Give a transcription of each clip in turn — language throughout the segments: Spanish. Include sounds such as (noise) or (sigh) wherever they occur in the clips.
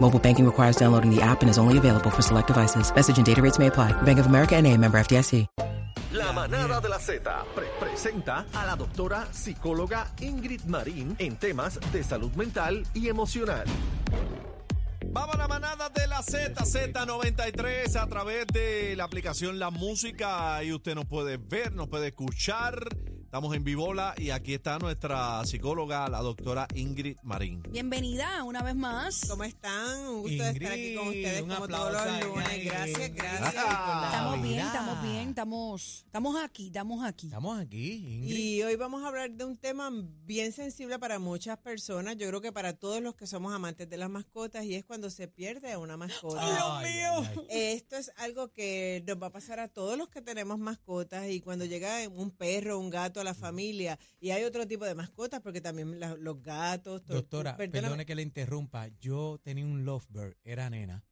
Mobile banking requires downloading the app and is only available for select devices. Message and data rates may apply. Bank of America and a member FDIC. La manada de la Z pre- presenta a la doctora psicóloga Ingrid Marín en temas de salud mental y emocional. Vamos a la manada de la Z, Z93 a través de la aplicación La Música. y usted nos puede ver, nos puede escuchar. Estamos en Vivola y aquí está nuestra psicóloga, la doctora Ingrid Marín. Bienvenida una vez más. ¿Cómo están? Un gusto de estar aquí con Ingrid, ustedes un como todos los lunes. Gracias, Ingrid. gracias. Estamos bien, estamos bien, estamos, estamos aquí, estamos aquí. Estamos aquí, Ingrid. Y hoy vamos a hablar de un tema bien sensible para muchas personas. Yo creo que para todos los que somos amantes de las mascotas y es cuando se pierde a una mascota. Ay, ay, ay. Esto es algo que nos va a pasar a todos los que tenemos mascotas y cuando llega un perro, un gato a la familia y hay otro tipo de mascotas porque también la- los gatos. tor- Doctora, perdóname. perdone que le interrumpa. Yo tenía un lovebird, era nena.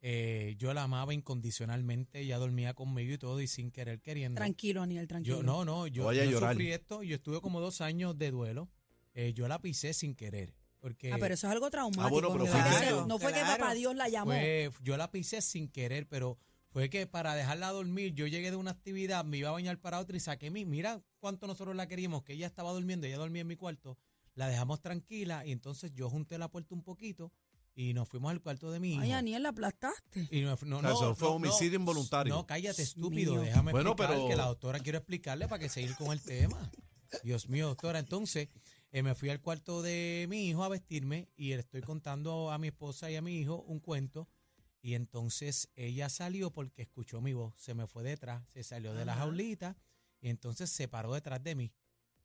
Eh, yo la amaba incondicionalmente, ella dormía conmigo y todo, y sin querer queriendo. Tranquilo, Aniel, tranquilo. Yo, no, no, yo, yo llorar. sufrí esto, yo estuve como dos años de duelo. Eh, yo la pisé sin querer. Porque Ah, pero eso es algo traumático. Ah, bueno, pero no fue que, claro, no fue que claro. papá Dios la llamó. fue, yo la pisé sin querer, pero fue que para dejarla dormir, yo llegué de una actividad, me iba a bañar para otra y saqué mi, mira cuánto nosotros la queríamos, que ella estaba durmiendo, ella dormía en mi cuarto, la dejamos tranquila y entonces yo junté la puerta un poquito y nos fuimos al cuarto de mi hijo. Ay, Aniel, la aplastaste. Y no, no, O sea, no, eso fue no, homicidio no, involuntario. No, cállate, estúpido. mío. Déjame Bueno, explicar pero- que la doctora quiero explicarle para que seguir con el tema. Dios mío, doctora. Entonces, eh, me fui al cuarto de mi hijo a vestirme y le estoy contando a mi esposa y a mi hijo un cuento. Y entonces ella salió porque escuchó mi voz. Se me fue detrás, se salió de la jaulita y entonces se paró detrás de mí.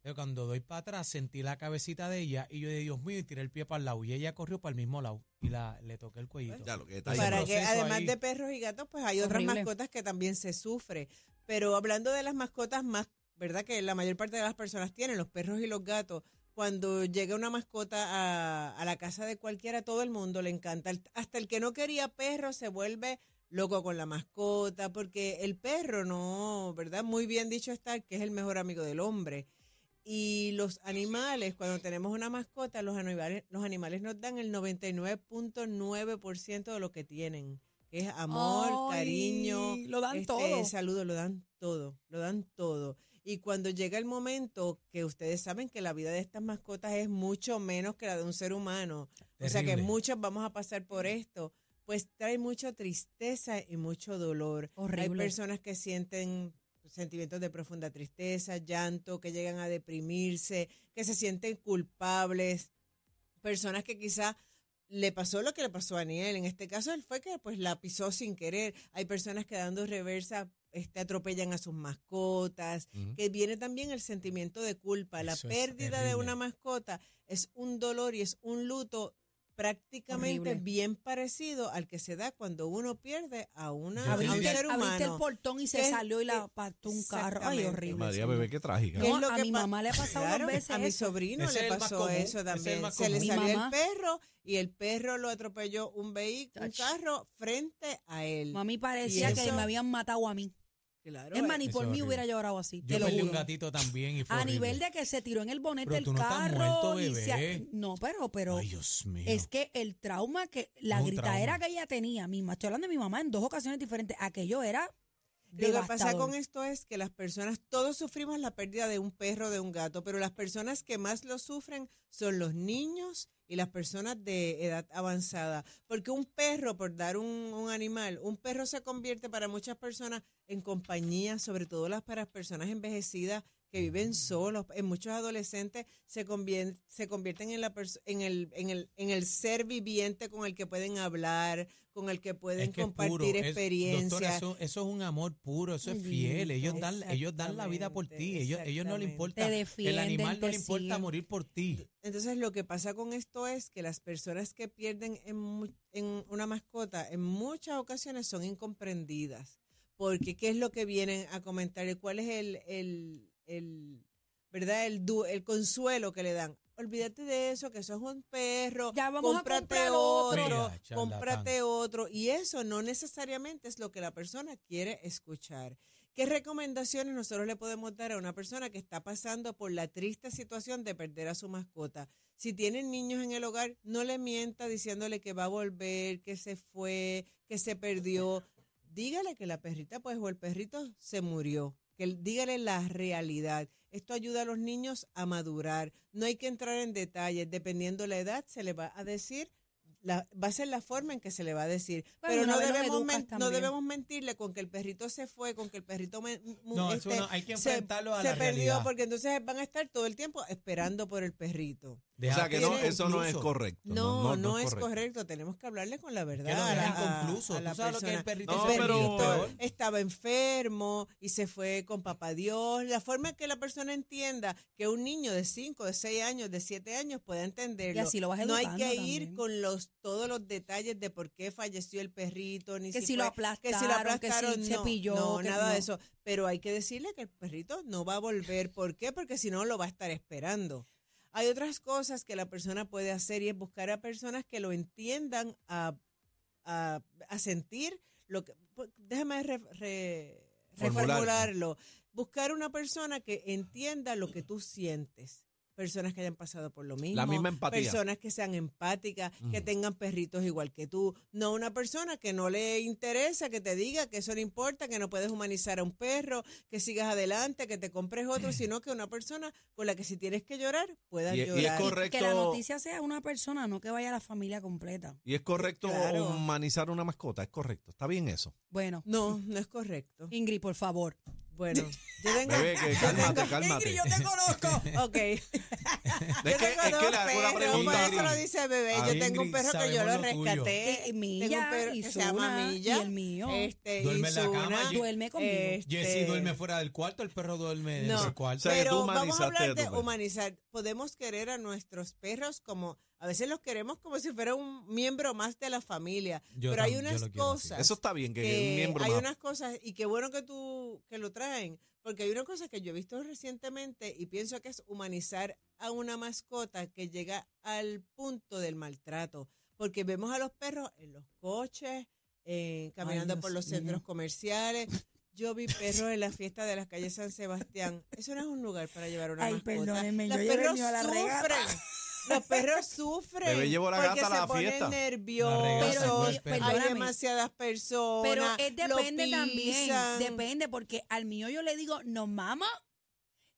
Pero cuando doy para atrás, sentí la cabecita de ella y yo de Dios mío y tiré el pie para el lado. Y ella corrió para el mismo lado y la, le toqué el cuellito. Ya, lo que está para que además ahí- de perros y gatos, pues hay otras mascotas que también se sufre. Pero hablando de las mascotas más, ¿verdad? Que la mayor parte de las personas tienen, los perros y los gatos. Cuando llega una mascota a, a la casa de cualquiera, todo el mundo le encanta. Hasta el que no quería perro se vuelve loco con la mascota, porque el perro no, ¿verdad? Muy bien dicho está que es el mejor amigo del hombre. Y los animales, cuando tenemos una mascota, los animales, los animales nos dan el 99.9% de lo que tienen, que es amor, Ay, cariño, lo dan este, todo. saludo, lo dan todo, lo dan todo. Y cuando llega el momento que ustedes saben que la vida de estas mascotas es mucho menos que la de un ser humano, o sea que muchos vamos a pasar por esto, pues trae mucha tristeza y mucho dolor. Hay Horrible. personas que sienten sentimientos de profunda tristeza, llanto, que llegan a deprimirse, que se sienten culpables, personas que quizá le pasó lo que le pasó a Aniel. En este caso, él fue que pues la pisó sin querer. Hay personas que dando reversa este, atropellan a sus mascotas, que viene también el sentimiento de culpa. La Eso pérdida de una mascota es un dolor y es un luto prácticamente Horrible. bien parecido al que se da cuando uno pierde a, una, a un ser Abriste el humano. portón y se ¿Qué- salió y la pató un carro. Ay, horrible. María. Bebé, qué trágica. ¿Qué es No, a mi mamá le ha pasado Claro, dos veces A mi eso. sobrino le pasó eso también. Se le salió el perro y el perro lo atropelló un vehículo, un carro frente a él. Mami parecía que me habían matado a mí. Claro, Es más, ni por mí hubiera llorado así. Yo te lo perdí un gatito también y fue A nivel de que se tiró en el bonete Pero del tú no estás carro. y se- no, pero, pero Ay, Dios mío. es que el trauma que, la gritadera trauma. que ella tenía, misma, estoy hablando de mi mamá en dos ocasiones diferentes, aquello era Lo que pasa con esto es que las personas, todos sufrimos la pérdida de un perro, de un gato, pero las personas que más lo sufren son los niños y las personas de edad avanzada. Porque un perro, por dar un, un animal, un perro se convierte para muchas personas en compañía, sobre todo las para personas envejecidas que viven solos. En muchos adolescentes se, convien- se convierten en, la en, el, en, el, en el ser viviente con el que pueden hablar, con el que pueden Es que es compartir puro, es- experiencias. doctora, eso, eso es un amor puro, eso es fiel. Ellos dan, ellos dan la vida por ti. Ellos, ellos no le exactamente. importa. El animal no le importa morir por ti. Entonces lo que pasa con esto es que las personas que pierden en, mu- en una mascota en muchas ocasiones son incomprendidas. Porque ¿qué es lo que vienen a comentar? ¿Cuál es el, el, el, ¿verdad? El, du- el consuelo que le dan? Olvídate de eso, que eso es un perro. Ya vamos a cómprate comprar otro. otro, Mira, cómprate otro. Y eso no necesariamente es lo que la persona quiere escuchar. ¿Qué recomendaciones nosotros le podemos dar a una persona que está pasando por la triste situación de perder a su mascota? Si tienen niños en el hogar, no le mienta diciéndole que va a volver, que se fue, que se perdió. Dígale que la perrita, pues, o el perrito se murió. Que dígale la realidad. Esto ayuda a los niños a madurar. No hay que entrar en detalles. Dependiendo la edad, se le va a decir, la- va a ser la forma en que se le va a decir. Bueno, Pero no debemos, men- no debemos mentirle con que el perrito se fue, con que el perrito me- No, eso no, hay que se- enfrentarlo a se la perdió, realidad. porque entonces van a estar todo el tiempo esperando por el perrito. O sea que no, eso no es correcto. No, no, es correcto. Tenemos que hablarle con la verdad. Que lo a inconcluso. a la Tú sabes lo que es el persona. perrito No, El pero- estaba enfermo y se fue con papá Dios. La forma en que la persona entienda que un niño de 5, de 6 años, de 7 años pueda entenderlo. Y así lo vas no hay que ir también. con los todos los detalles de por qué falleció el perrito, ni Que si si lo aplastaron, que si lo que si aplastaron, se no, pilló, no, que nada de eso. Pero hay que decirle que el perrito no va a volver. ¿Por qué? Porque si no lo va a estar esperando. Hay otras cosas que la persona puede hacer y es buscar a personas que lo entiendan a, a, a sentir lo que. Déjame re- re- Formular. reformularlo. Buscar una persona que entienda lo que tú sientes. Personas que hayan pasado por lo mismo. La misma empatía. Personas que sean empáticas, que tengan perritos igual que tú. No una persona que no le interesa, que te diga que eso no importa, que no puedes humanizar a un perro, que sigas adelante, que te compres otro, (clears throat) sino que una persona con la que si tienes que llorar, puedas Y- y es llorar. correcto. Que la noticia sea una persona, no que vaya la familia completa. Y es correcto Claro. humanizar una mascota, es correcto. Está bien eso. Bueno, No, no es correcto. Ingrid, por favor. Bueno, (laughs) yo tengo... Bebé, que cálmate, cálmate. Ingrid, yo te conozco. (laughs) Ok. Es Yo que, tengo es dos que una perros, pregunta. por eso lo dice bebé. Yo tengo un perro que yo lo rescaté. Tengo Milla un perro y que se llama Milla. y el mío. Este, Duerme y en la cama, Duerme conmigo. este, Jessy duerme fuera del cuarto, el perro duerme en No, el cuarto. sea, que tú pero vamos a hablar de humanizar. Podemos querer a nuestros perros como, a veces los queremos como si fuera un miembro más de la familia. Yo pero hay unas cosas. Eso está bien, que, que un miembro hay más. unas cosas, y qué bueno que tú que lo traen, porque hay una cosa que yo he visto recientemente y pienso que es humanizar a una mascota que llega al punto del maltrato, porque vemos a los perros en los coches, eh, caminando por los mío. centros comerciales. Yo vi perros en la fiesta de las calles San Sebastián. Eso no es un lugar para llevar una Ay, mascota. perdónenme, los yo he perros venido a la regata. Los perros sufren. Bebé llevó la porque gata a la se ponen fiesta. La regata, nerviosos. no es hay. Perdóname. demasiadas personas. Pero es lo depende también. pisan. Depende, porque al mío yo le digo, nos mama.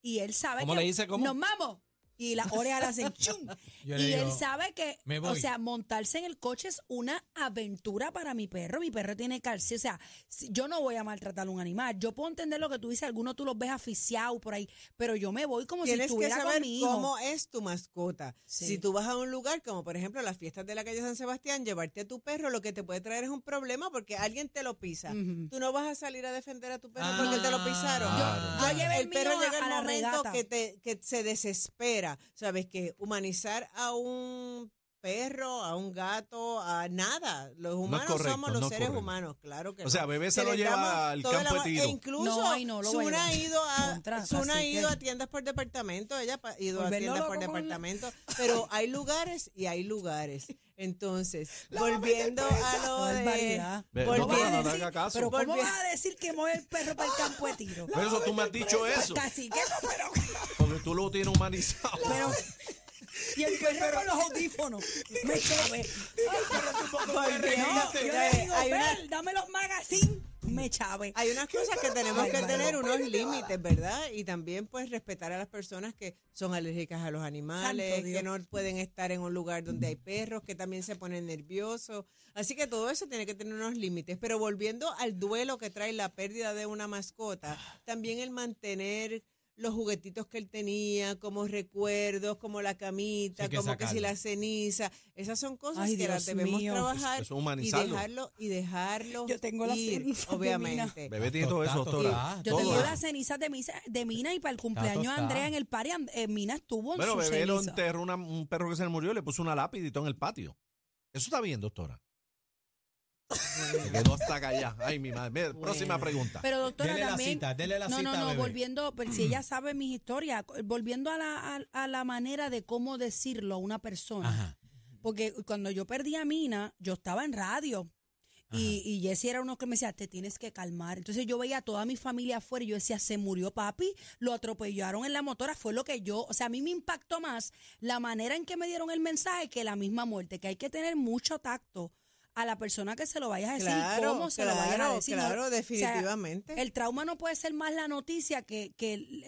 Y él sabe ¿Cómo que. le dice? ¿Cómo? Nos mamo. Y las orejas le hacen chum. Y él digo, sabe que, "Me o voy". sea, montarse en el coche es una aventura para mi perro. Mi perro tiene calcio. O sea, si- yo no voy a maltratar a un animal. Yo puedo entender lo que tú dices. Algunos tú los ves asfixiados por ahí. Pero yo me voy como si Tienes que estuviera saber con mi hijo. cómo es tu mascota. Sí. Si tú vas a un lugar como por ejemplo las fiestas de la calle San Sebastián, llevarte a tu perro lo que te puede traer es un problema porque alguien te lo pisa. Ujú. Tú no vas a salir a defender a tu perro Ah, porque te lo pisaron. claro. Yo- yo llevé el el perro mío llega a- el a momento que te que se desespera, sabes que humanizar a un perro, a un gato, a nada. Los humanos correcto, somos los no seres correcto. humanos, claro que O sea, bebé se lo lleva al campo la- de tiro. E incluso No, ay, ha ido a Contra, ha ido que- a tiendas por departamento, ella ha ido a tiendas por departamento, pero hay lugares y hay lugares. Entonces, (laughs) volviendo a lo de volviendo- no, no, no, a le decir- haga caso. Pero ¿cómo vas a decir que mueve el perro para el campo de tiro? Pero eso tú me has dicho eso. Casi que no, pero, Porque tú lo tienes humanizado. pero (laughs) y el perro con los audífonos. Me chavé. No, yo le digo, "Vel, dame los magazines. Me chavé. Hay unas cosas que tenemos Ay, que tener unos límites, ¿verdad? Y también pues respetar a las personas que son alérgicas a los animales, que no pueden estar en un lugar donde hay perros, que también se ponen nerviosos. Así que todo eso tiene que tener unos límites. Pero volviendo al duelo que trae la pérdida de una mascota, también el mantener los juguetitos que él tenía, como recuerdos, como la camita, Sí, hay que como que si la ceniza. Esas son cosas Ay, que las debemos mío. trabajar es y dejarlo y dejarlo Yo tengo la ir, ceniza de obviamente. Bebé tiene todo eso, doctora. Yo tengo las cenizas de, misa- de Mina y para el cumpleaños de. Andrea en el party, eh, Mina estuvo en Bueno, su bebé lo enterró una- un perro que se le murió y le puso una lápida y todo en el patio. Eso está bien, doctora. Se quedó hasta acá ya. Ay, mi madre. Mira, Próxima pregunta. Pero doctora Dele la también... cita, dele la no, cita, no, no, bebé. volviendo, pero si ella sabe mis historias, volviendo a la, a, a la manera de cómo decirlo a una persona. Ajá. Porque cuando yo perdí a Mina, yo estaba en radio. Y, y Jessy era uno que me decía, te tienes que calmar. Entonces yo veía a toda mi familia afuera y yo decía, se murió papi, lo atropellaron en la motora. Fue lo que yo, o sea, a mí me impactó más la manera en que me dieron el mensaje que la misma muerte, que hay que tener mucho tacto a la persona que se lo vayas a decir, Claro, cómo se lo vayas a claro, decir. ¿no? claro, O sea, definitivamente. el trauma no puede ser más la noticia que, que el-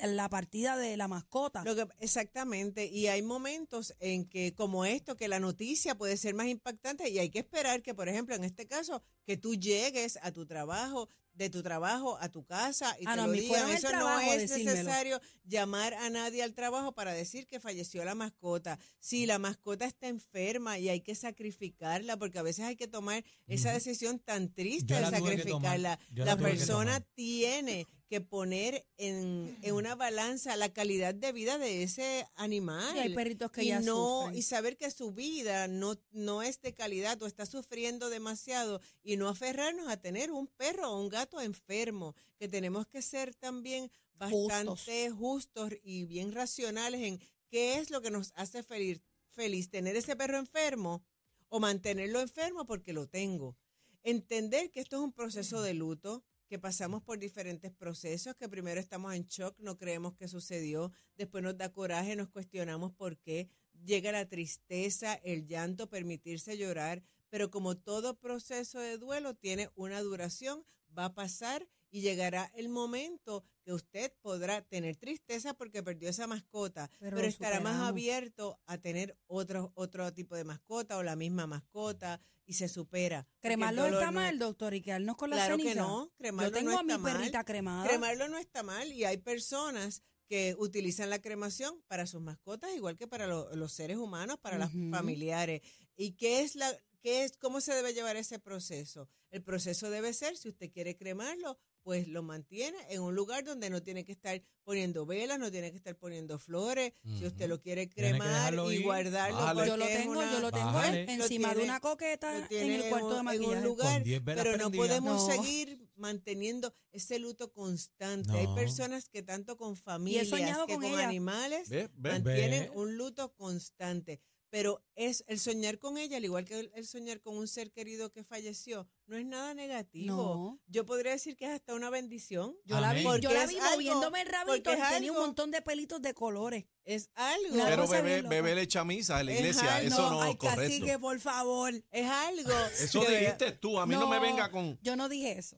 el- la partida de la mascota. Lo que, exactamente, y hay momentos en que, como esto, que la noticia puede ser más impactante y hay que esperar que, por ejemplo, en este caso, que tú llegues a tu trabajo, de tu trabajo a tu casa y Ah, te no, a lo digan. Eso trabajo no es necesario llamar a nadie al trabajo para decir que falleció la mascota. Si la mascota está enferma y hay que sacrificarla, porque a veces hay que tomar esa decisión tan triste Yo de sacrificarla. la La tuve que persona tiene que poner en, en una balanza la calidad de vida de ese animal. Y hay perritos que y ya no sufren. y saber que su vida no, no es de calidad o está sufriendo demasiado y no aferrarnos a tener un perro o un gato enfermo, que tenemos que ser también bastante justos, y bien racionales en qué es lo que nos hace feliz, feliz tener ese perro enfermo o mantenerlo enfermo porque lo tengo. Entender que esto es un proceso de luto, que pasamos por diferentes procesos, que primero estamos en shock, no creemos que sucedió, después nos da coraje, nos cuestionamos por qué, llega la tristeza, el llanto, permitirse llorar, pero como todo proceso de duelo tiene una duración, va a pasar y llegará el momento que usted podrá tener tristeza porque perdió esa mascota, Pero estará más abierto a tener otro, otro tipo de mascota o la misma mascota y se supera. Cremarlo está no- mal, doctor, y quedarnos con la Claro que ceniza. no, cremarlo Yo tengo no a mi está mal. perrita cremada. Cremarlo no está mal y hay personas que utilizan la cremación para sus mascotas igual que para lo- los seres humanos, para Ujú. las familiares. ¿Y qué es la qué es cómo se debe llevar ese proceso? El proceso debe ser si usted quiere cremarlo, pues lo mantiene en un lugar donde no tiene que estar poniendo velas, no tiene que estar poniendo flores. Si usted lo quiere cremar y ir. guardarlo, Bájale. yo lo tengo, una- yo lo tengo Bájale. en- Lo encima de una coqueta en el cuarto de en maquillaje. un lugar, Con 10 velas pero no podemos No. seguir manteniendo ese luto constante. Hay personas que tanto con familias que con animales Ve, ve. mantienen Ve. un luto constante. Pero es el soñar con ella, al igual que el, el soñar con un ser querido que falleció, no es nada negativo. No. Yo podría decir que es hasta una bendición. Yo la vi, yo la vi algo- moviéndome el rabito y tenía un algo- montón de pelitos de colores. Es algo. Pero bebé, bebé le echa misa en la Es iglesia. Eso no, ay, es correcto. cacique, por favor. Es algo. (laughs) Eso que- dijiste tú. A mí no, me venga con. Yo no dije eso.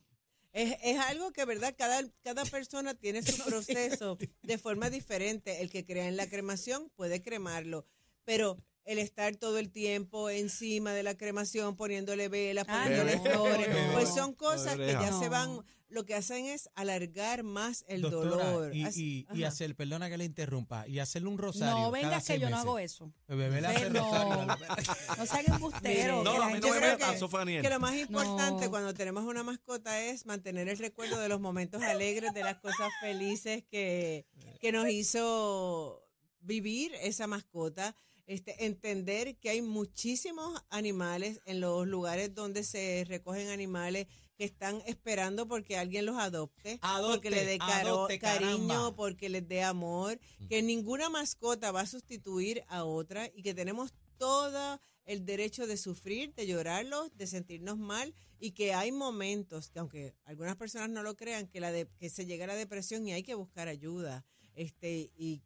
Es, es algo que, ¿verdad? Cada, cada (laughs) persona tiene su proceso de forma diferente. El que crea en la cremación puede cremarlo, pero el estar todo el tiempo encima de la cremación, poniéndole velas, Ah, poniéndole no, flores, no. pues son cosas que ya No. se van, lo que hacen es alargar más el Doctora, dolor. Y, y, hacer, perdona que le interrumpa, y hacerle un rosario. No cada vengas que seis yo no hago eso. Bebé le hace No. rosario. (laughs) No se hagan embustero. Mire, No, que a mí no me creo venga que-. Que lo más importante No. cuando tenemos una mascota es mantener el recuerdo de los momentos alegres, de las cosas felices que, que nos hizo vivir esa mascota. Este, entender que hay muchísimos animales en los lugares donde se recogen animales que están esperando porque alguien los adopte, Adopte, porque le dé adopte, cariño, porque les dé amor, que ninguna mascota va a sustituir a otra y que tenemos todo el derecho de sufrir, de llorarlos, de sentirnos mal y que hay momentos que aunque algunas personas no lo crean que la de- que se llega a la depresión y hay que buscar ayuda. Este y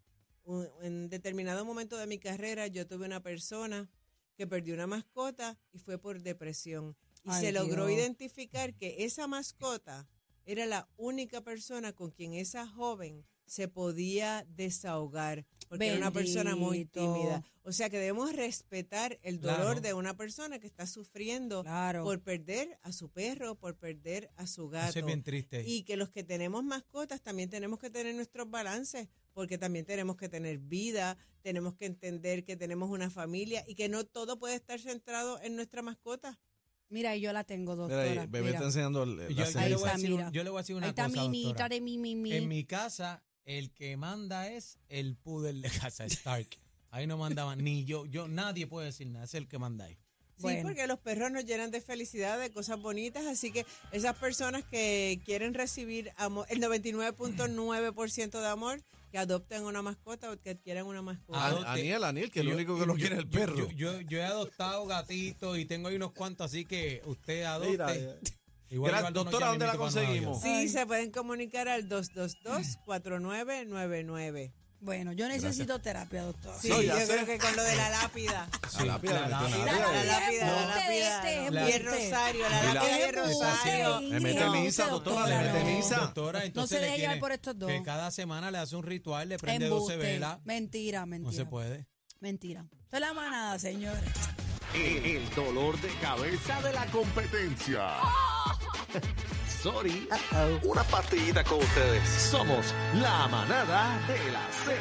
en determinado momento de mi carrera yo tuve una persona que perdió una mascota y fue por depresión y Ay, se logró Dios. identificar que esa mascota era la única persona con quien esa joven se podía desahogar. porque era una persona muy tímida. O sea que debemos respetar el dolor Claro. de una persona que está sufriendo Claro. por perder a su perro, por perder a su gato. Eso es bien triste. Y que los que tenemos mascotas también tenemos que tener nuestros balances, porque también tenemos que tener vida, tenemos que entender que tenemos una familia y que no todo puede estar centrado en nuestra mascota. Mira, y yo la tengo, Mira doctora. ahí, bebé mira. está enseñando yo, la yo Ahí le voy a está, decir, mira. yo le voy a decir una Ahí está cosa, minita doctora. de mi, mi, mi. En mi casa, el que manda es el poodle de casa Stark. Ahí no mandaba ni yo, yo, nadie puede decir nada, es el que manda ahí. Sí, Bueno. porque los perros nos llenan de felicidad, de cosas bonitas, así que esas personas que quieren recibir amor, el 99.9% de amor, que adopten una mascota o que adquieran una mascota. A- Adopte- Aniel, Aniel, que el Yo- único que yo- lo quiere es el perro. Yo, yo- yo he adoptado gatitos y tengo ahí unos cuantos, así que usted adopte. Mira, eh. (laughs) Igual, igual doctora, ¿dónde la conseguimos? Sí, se pueden comunicar al 222-4999. Bueno, yo necesito terapia, doctora. Sí, No, yo ya sé. creo que con lo de la lápida. (laughs) Sí, la lápida, la la lápida. lápida. La lápida lápida, la de lápida. este, no. Y el rosario, la Y la- lápida y el rosario. Me mete no, misa, no, doctora, le mete no. misa. Doctora, entonces se le deje llevar por estos dos. Que cada semana le hace un ritual, le prende Embuste. 12 velas. Mentira, mentira. No se puede. Mentira. Esto es la manada, señores. El, el dolor de cabeza de la competencia. (laughs) Sorry. Una partidita con ustedes. Somos la manada de la Z.